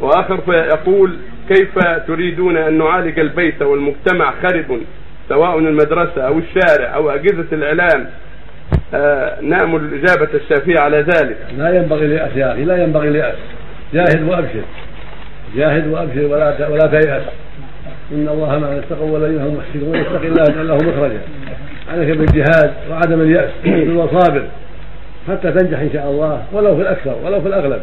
وآخر يقول كيف تريدون أن نعالج البيت والمجتمع خرب سواء المدرسة أو الشارع أو أجهزة الإعلام؟ آه نامل الإجابة الشافية على ذلك. لا ينبغي الياس يا أخي لا ينبغي الياس جاهد وأبشر. جاهد وأبشر ولا ولا تيأس. إن الله مع اتقوا والذين هم محسنون. ويتق الله يجعل له مخرجا. عليك بالجهاد وعدم اليأس. وصابر حتى تنجح إن شاء الله ولو في الأكثر ولو في الأغلب.